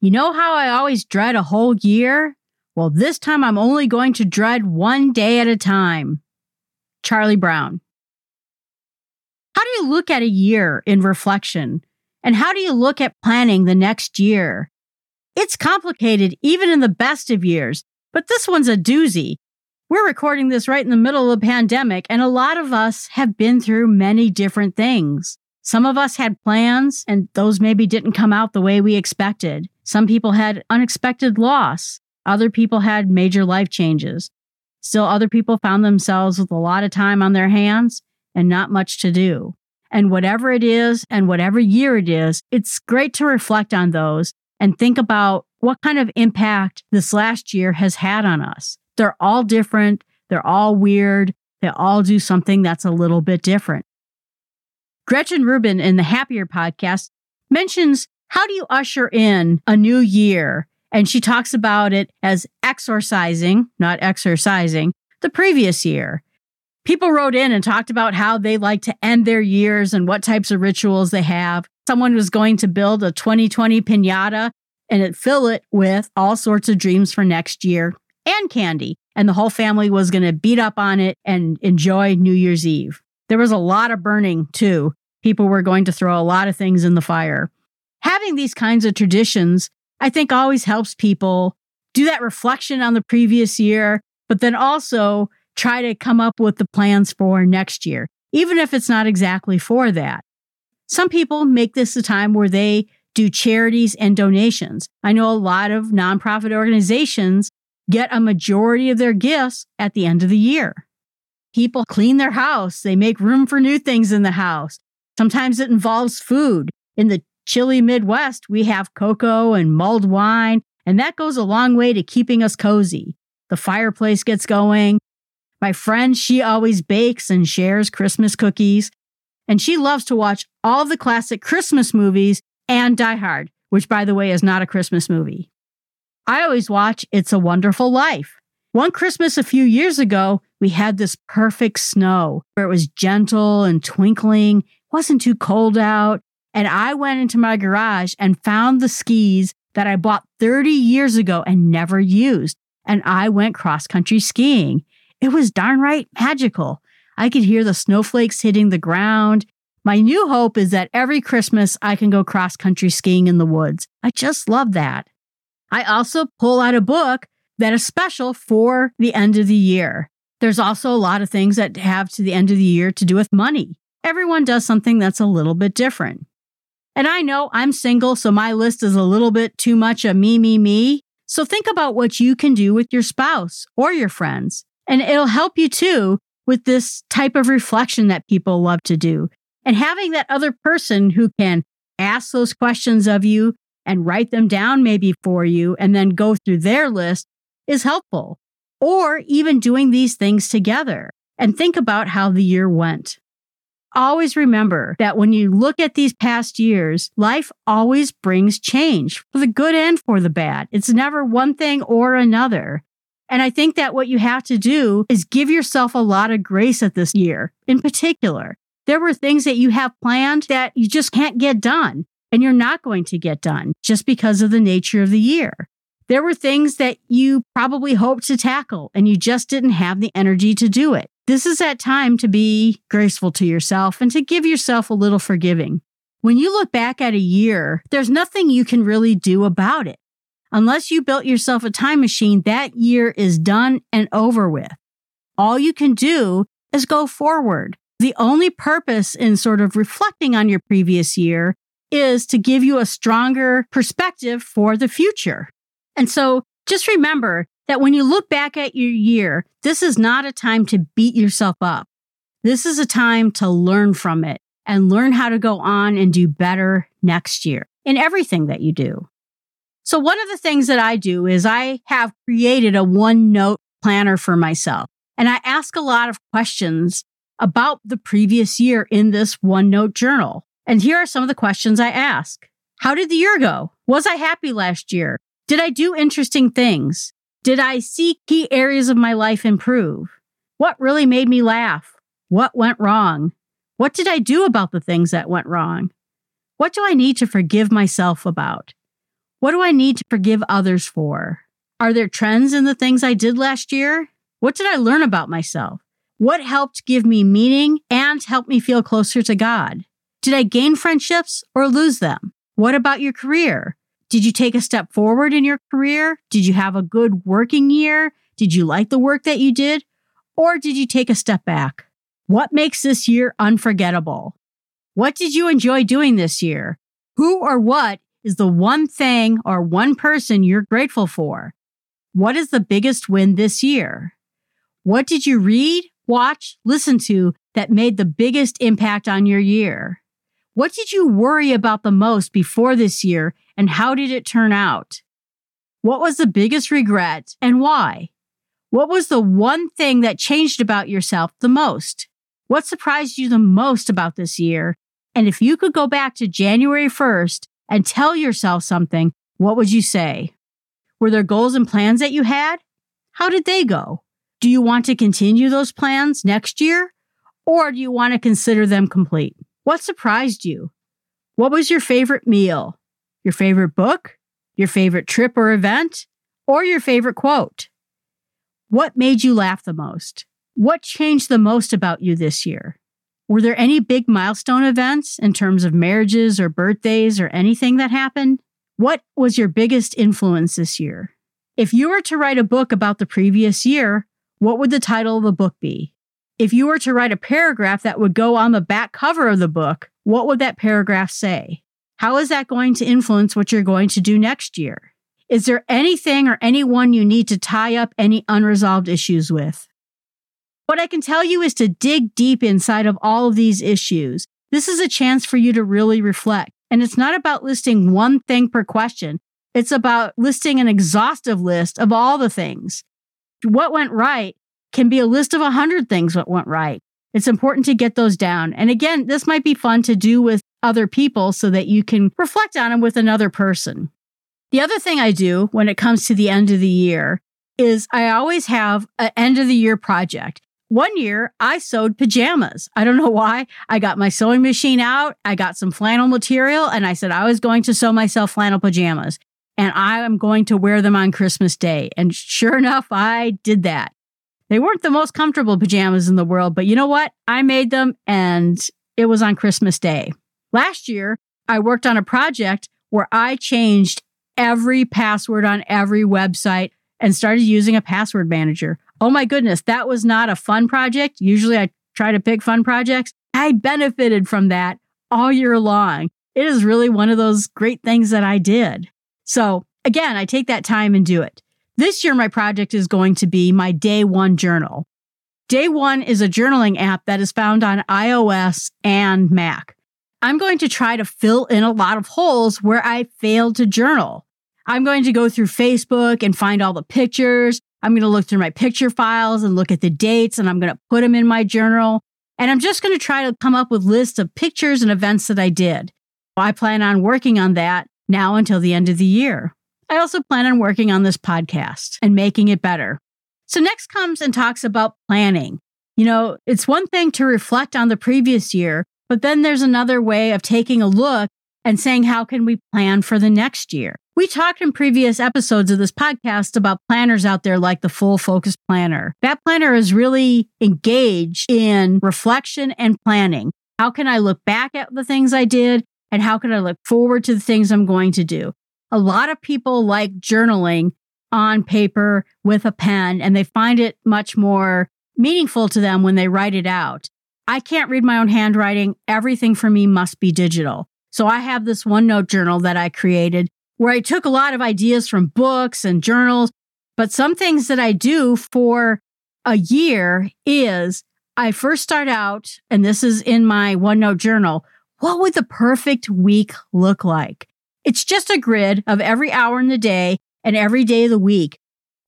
You know how I always dread a whole year? Well, this time I'm only going to dread one day at a time. Charlie Brown. How do you look at a year in reflection? And how do you look at planning the next year? It's complicated even in the best of years, but this one's a doozy. We're recording this right in the middle of the pandemic, and a lot of us have been through many different things. Some of us had plans, and those maybe didn't come out the way we expected. Some people had unexpected loss. Other people had major life changes. Still, other people found themselves with a lot of time on their hands and not much to do. And whatever it is and whatever year it is, it's great to reflect on those and think about what kind of impact this last year has had on us. They're all different. They're all weird. They all do something that's a little bit different. Gretchen Rubin in the Happier podcast mentions how do you usher in a new year? And she talks about it as exorcising, not exercising, the previous year. People wrote in and talked about how they like to end their years and what types of rituals they have. Someone was going to build a 2020 pinata and fill it with all sorts of dreams for next year and candy. And the whole family was going to beat up on it and enjoy New Year's Eve. There was a lot of burning too. People were going to throw a lot of things in the fire. Having these kinds of traditions, I think always helps people do that reflection on the previous year, but then also try to come up with the plans for next year, even if it's not exactly for that. Some people make this a time where they do charities and donations. I know a lot of nonprofit organizations get a majority of their gifts at the end of the year. People clean their house, they make room for new things in the house. Sometimes it involves food. In the chilly Midwest, we have cocoa and mulled wine, and that goes a long way to keeping us cozy. The fireplace gets going. My friend, she always bakes and shares Christmas cookies. And she loves to watch all the classic Christmas movies and Die Hard, which, by the way, is not a Christmas movie. I always watch It's a Wonderful Life. One Christmas a few years ago, we had this perfect snow where it was gentle and twinkling, wasn't too cold out. And I went into my garage and found the skis that I bought 30 years ago and never used. And I went cross country skiing. It was darn right magical. I could hear the snowflakes hitting the ground my new hope is that every Christmas I can go cross country skiing in the woods. I just love that. I also pull out a book that is special for the end of the year. There's also a lot of things that have to the end of the year to do with money. Everyone does something that's a little bit different. And I know I'm single, so my list is a little bit too much a me, me, me. So think about what you can do with your spouse or your friends. And it'll help you too with this type of reflection that people love to do. And having that other person who can ask those questions of you and write them down maybe for you and then go through their list is helpful. Or even doing these things together and think about how the year went. Always remember that when you look at these past years, life always brings change for the good and for the bad. It's never one thing or another. And I think that what you have to do is give yourself a lot of grace at this year in particular there were things that you have planned that you just can't get done and you're not going to get done just because of the nature of the year. There were things that you probably hoped to tackle and you just didn't have the energy to do it. This is that time to be graceful to yourself and to give yourself a little forgiving. When you look back at a year, there's nothing you can really do about it. Unless you built yourself a time machine, that year is done and over with. All you can do is go forward. The only purpose in sort of reflecting on your previous year is to give you a stronger perspective for the future. And so just remember that when you look back at your year, this is not a time to beat yourself up. This is a time to learn from it and learn how to go on and do better next year in everything that you do. So one of the things that I do is I have created a OneNote planner for myself and I ask a lot of questions about the previous year in this OneNote journal. And here are some of the questions I ask. How did the year go? Was I happy last year? Did I do interesting things? Did I see key areas of my life improve? What really made me laugh? What went wrong? What did I do about the things that went wrong? What do I need to forgive myself about? What do I need to forgive others for? Are there trends in the things I did last year? What did I learn about myself? What helped give me meaning and help me feel closer to God? Did I gain friendships or lose them? What about your career? Did you take a step forward in your career? Did you have a good working year? Did you like the work that you did? Or did you take a step back? What makes this year unforgettable? What did you enjoy doing this year? Who or what is the one thing or one person you're grateful for? What is the biggest win this year? What did you read, watch, listen to that made the biggest impact on your year? What did you worry about the most before this year and how did it turn out? What was the biggest regret and why? What was the one thing that changed about yourself the most? What surprised you the most about this year? And if you could go back to January 1st and tell yourself something, what would you say? Were there goals and plans that you had? How did they go? Do you want to continue those plans next year? Or do you want to consider them complete? What surprised you? What was your favorite meal? Your favorite book? Your favorite trip or event? Or your favorite quote? What made you laugh the most? What changed the most about you this year? Were there any big milestone events in terms of marriages or birthdays or anything that happened? What was your biggest influence this year? If you were to write a book about the previous year, what would the title of the book be? If you were to write a paragraph that would go on the back cover of the book, what would that paragraph say? How is that going to influence what you're going to do next year? Is there anything or anyone you need to tie up any unresolved issues with? What I can tell you is to dig deep inside of all of these issues. This is a chance for you to really reflect. And it's not about listing one thing per question. It's about listing an exhaustive list of all the things. What went right can be a list of a hundred things what went right. It's important to get those down. And again, this might be fun to do with other people so that you can reflect on them with another person. The other thing I do when it comes to the end of the year is I always have an end of the year project. One year I sewed pajamas. I don't know why. I got my sewing machine out. I got some flannel material and I said I was going to sew myself flannel pajamas and I am going to wear them on Christmas Day. And sure enough, I did that. They weren't the most comfortable pajamas in the world, but you know what? I made them and it was on Christmas Day. Last year, I worked on a project where I changed every password on every website and started using a password manager. Oh my goodness, that was not a fun project. Usually I try to pick fun projects. I benefited from that all year long. It is really one of those great things that I did. So again, I take that time and do it. This year, my project is going to be my day one journal. Day one is a journaling app that is found on iOS and Mac. I'm going to try to fill in a lot of holes where I failed to journal. I'm going to go through Facebook and find all the pictures. I'm going to look through my picture files and look at the dates and I'm going to put them in my journal. And I'm just going to try to come up with lists of pictures and events that I did. I plan on working on that now until the end of the year. I also plan on working on this podcast and making it better. So, next comes and talks about planning. You know, it's one thing to reflect on the previous year, but then there's another way of taking a look and saying, how can we plan for the next year? We talked in previous episodes of this podcast about planners out there like the Full Focus Planner. That planner is really engaged in reflection and planning. How can I look back at the things I did? And how can I look forward to the things I'm going to do? A lot of people like journaling on paper with a pen and they find it much more meaningful to them when they write it out. I can't read my own handwriting. Everything for me must be digital. So I have this OneNote journal that I created where I took a lot of ideas from books and journals, but some things that I do for a year is I first start out, and this is in my OneNote journal. What would the perfect week look like? It's just a grid of every hour in the day and every day of the week.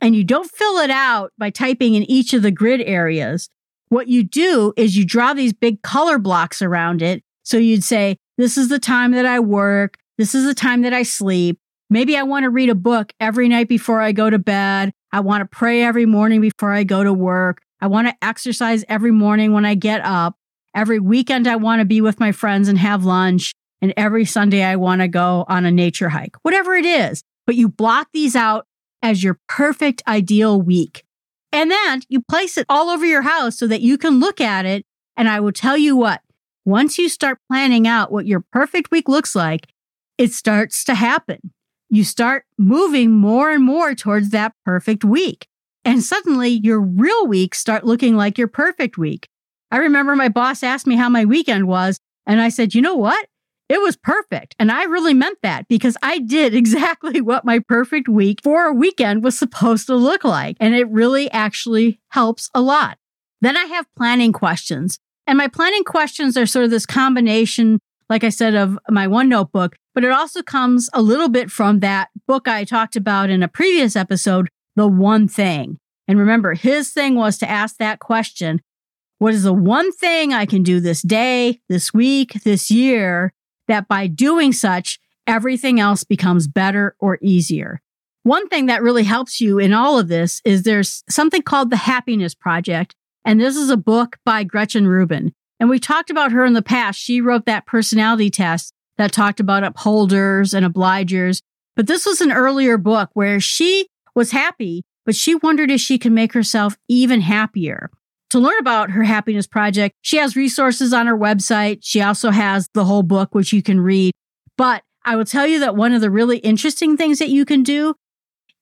And you don't fill it out by typing in each of the grid areas. What you do is you draw these big color blocks around it. So you'd say, this is the time that I work. This is the time that I sleep. Maybe I want to read a book every night before I go to bed. I want to pray every morning before I go to work. I want to exercise every morning when I get up. Every weekend, I want to be with my friends and have lunch. And every Sunday I want to go on a nature hike, whatever it is. But you block these out as your perfect ideal week. And then you place it all over your house so that you can look at it. And I will tell you what, once you start planning out what your perfect week looks like, it starts to happen. You start moving more and more towards that perfect week. And suddenly your real weeks start looking like your perfect week. I remember my boss asked me how my weekend was. And I said, you know what? It was perfect. And I really meant that because I did exactly what my perfect week for a weekend was supposed to look like. And it really actually helps a lot. Then I have planning questions. And my planning questions are sort of this combination, like I said, of my one notebook, but it also comes a little bit from that book I talked about in a previous episode, The One Thing. And remember, his thing was to ask that question What is the one thing I can do this day, this week, this year that by doing such, everything else becomes better or easier. One thing that really helps you in all of this is there's something called the Happiness Project. And this is a book by Gretchen Rubin. And we talked about her in the past. She wrote that personality test that talked about upholders and obligers. But this was an earlier book where she was happy, but she wondered if she could make herself even happier. To learn about her happiness project, she has resources on her website. She also has the whole book, which you can read. But I will tell you that one of the really interesting things that you can do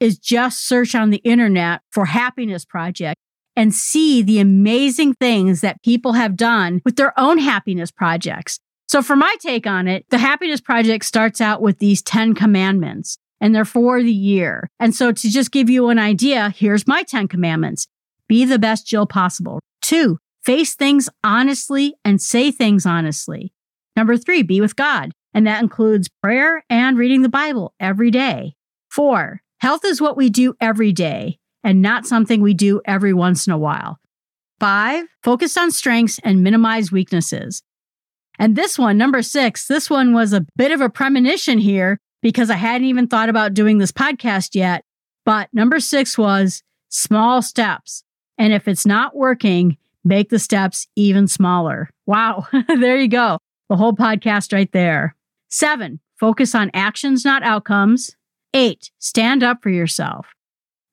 is just search on the internet for happiness project and see the amazing things that people have done with their own happiness projects. So for my take on it, the happiness project starts out with these 10 commandments and they're for the year. And so to just give you an idea, here's my 10 commandments. Be the best Jill possible. Two, face things honestly and say things honestly. Number three, be with God. And that includes prayer and reading the Bible every day. Four, health is what we do every day and not something we do every once in a while. Five, focus on strengths and minimize weaknesses. And this one, number six, this one was a bit of a premonition here because I hadn't even thought about doing this podcast yet. But number six was small steps. And if it's not working, make the steps even smaller. Wow. there you go. The whole podcast right there. Seven, focus on actions, not outcomes. Eight, stand up for yourself.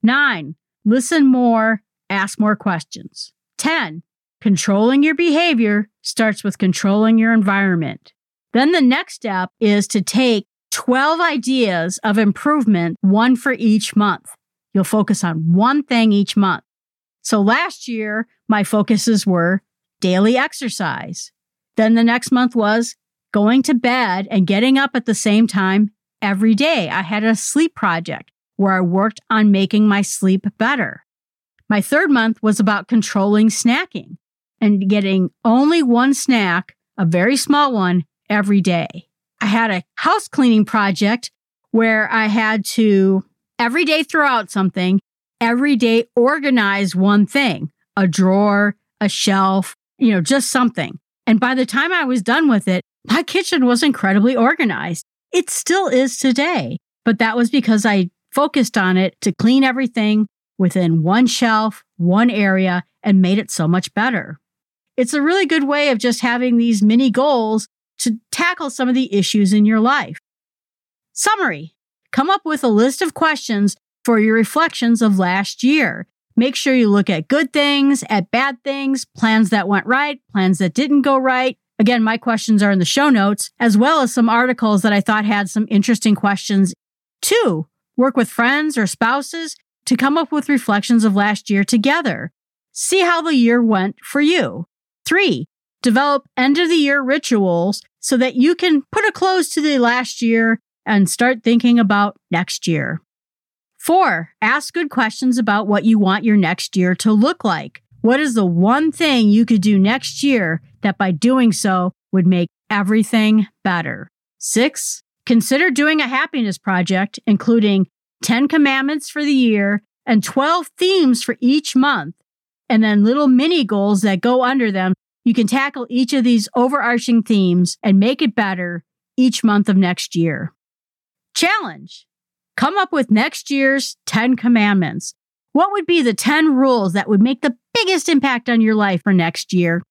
Nine, listen more, ask more questions. 10, controlling your behavior starts with controlling your environment. Then the next step is to take 12 ideas of improvement, one for each month. You'll focus on one thing each month. So last year, my focuses were daily exercise. Then the next month was going to bed and getting up at the same time every day. I had a sleep project where I worked on making my sleep better. My third month was about controlling snacking and getting only one snack, a very small one, every day. I had a house cleaning project where I had to every day throw out something every day organize one thing, a drawer, a shelf, you know, just something. And by the time I was done with it, my kitchen was incredibly organized. It still is today, but that was because I focused on it to clean everything within one shelf, one area, and made it so much better. It's a really good way of just having these mini goals to tackle some of the issues in your life. Summary Come up with a list of questions for your reflections of last year. Make sure you look at good things, at bad things, plans that went right, plans that didn't go right. Again, my questions are in the show notes, as well as some articles that I thought had some interesting questions. Two, work with friends or spouses to come up with reflections of last year together. See how the year went for you. Three, develop end of the year rituals so that you can put a close to the last year and start thinking about next year. Four, ask good questions about what you want your next year to look like. What is the one thing you could do next year that by doing so would make everything better? Six, consider doing a happiness project, including 10 commandments for the year and 12 themes for each month, and then little mini goals that go under them. You can tackle each of these overarching themes and make it better each month of next year. Challenge Come up with next year's 10 commandments. What would be the 10 rules that would make the biggest impact on your life for next year?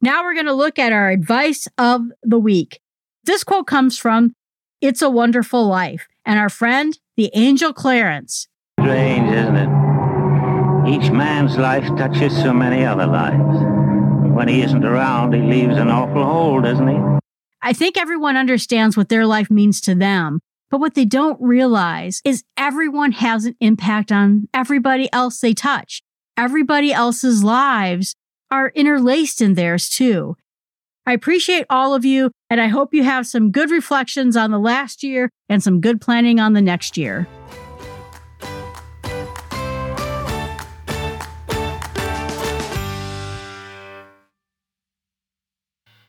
Now we're going to look at our advice of the week. This quote comes from It's a Wonderful Life and our friend, the angel Clarence. Strange, isn't it? Each man's life touches so many other lives. When he isn't around, he leaves an awful hole, doesn't he? I think everyone understands what their life means to them, but what they don't realize is everyone has an impact on everybody else they touch. Everybody else's lives are interlaced in theirs too. I appreciate all of you, and I hope you have some good reflections on the last year and some good planning on the next year.